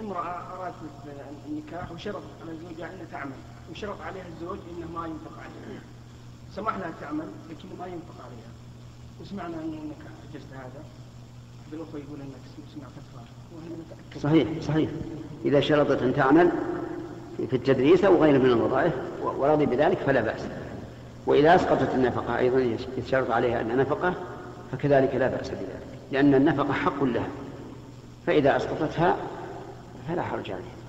امرأة أرادت النكاح وشرط على زوجها أنها تعمل وشرط عليها الزوج أنه ما ينفق عليها. سمح لها تعمل لكن ما ينفق عليها. وسمعنا أنك أجزت هذا. بالأخوة يقول أنك سمعت فتوى صحيح صحيح. إذا شرطت أن تعمل في التدريس أو غيره من الوظائف ورضي بذلك فلا بأس. وإذا أسقطت النفقة أيضا يشترط عليها أن نفقة فكذلك لا بأس بذلك لأن النفقة حق لها. فإذا أسقطتها فلا حرج عليهم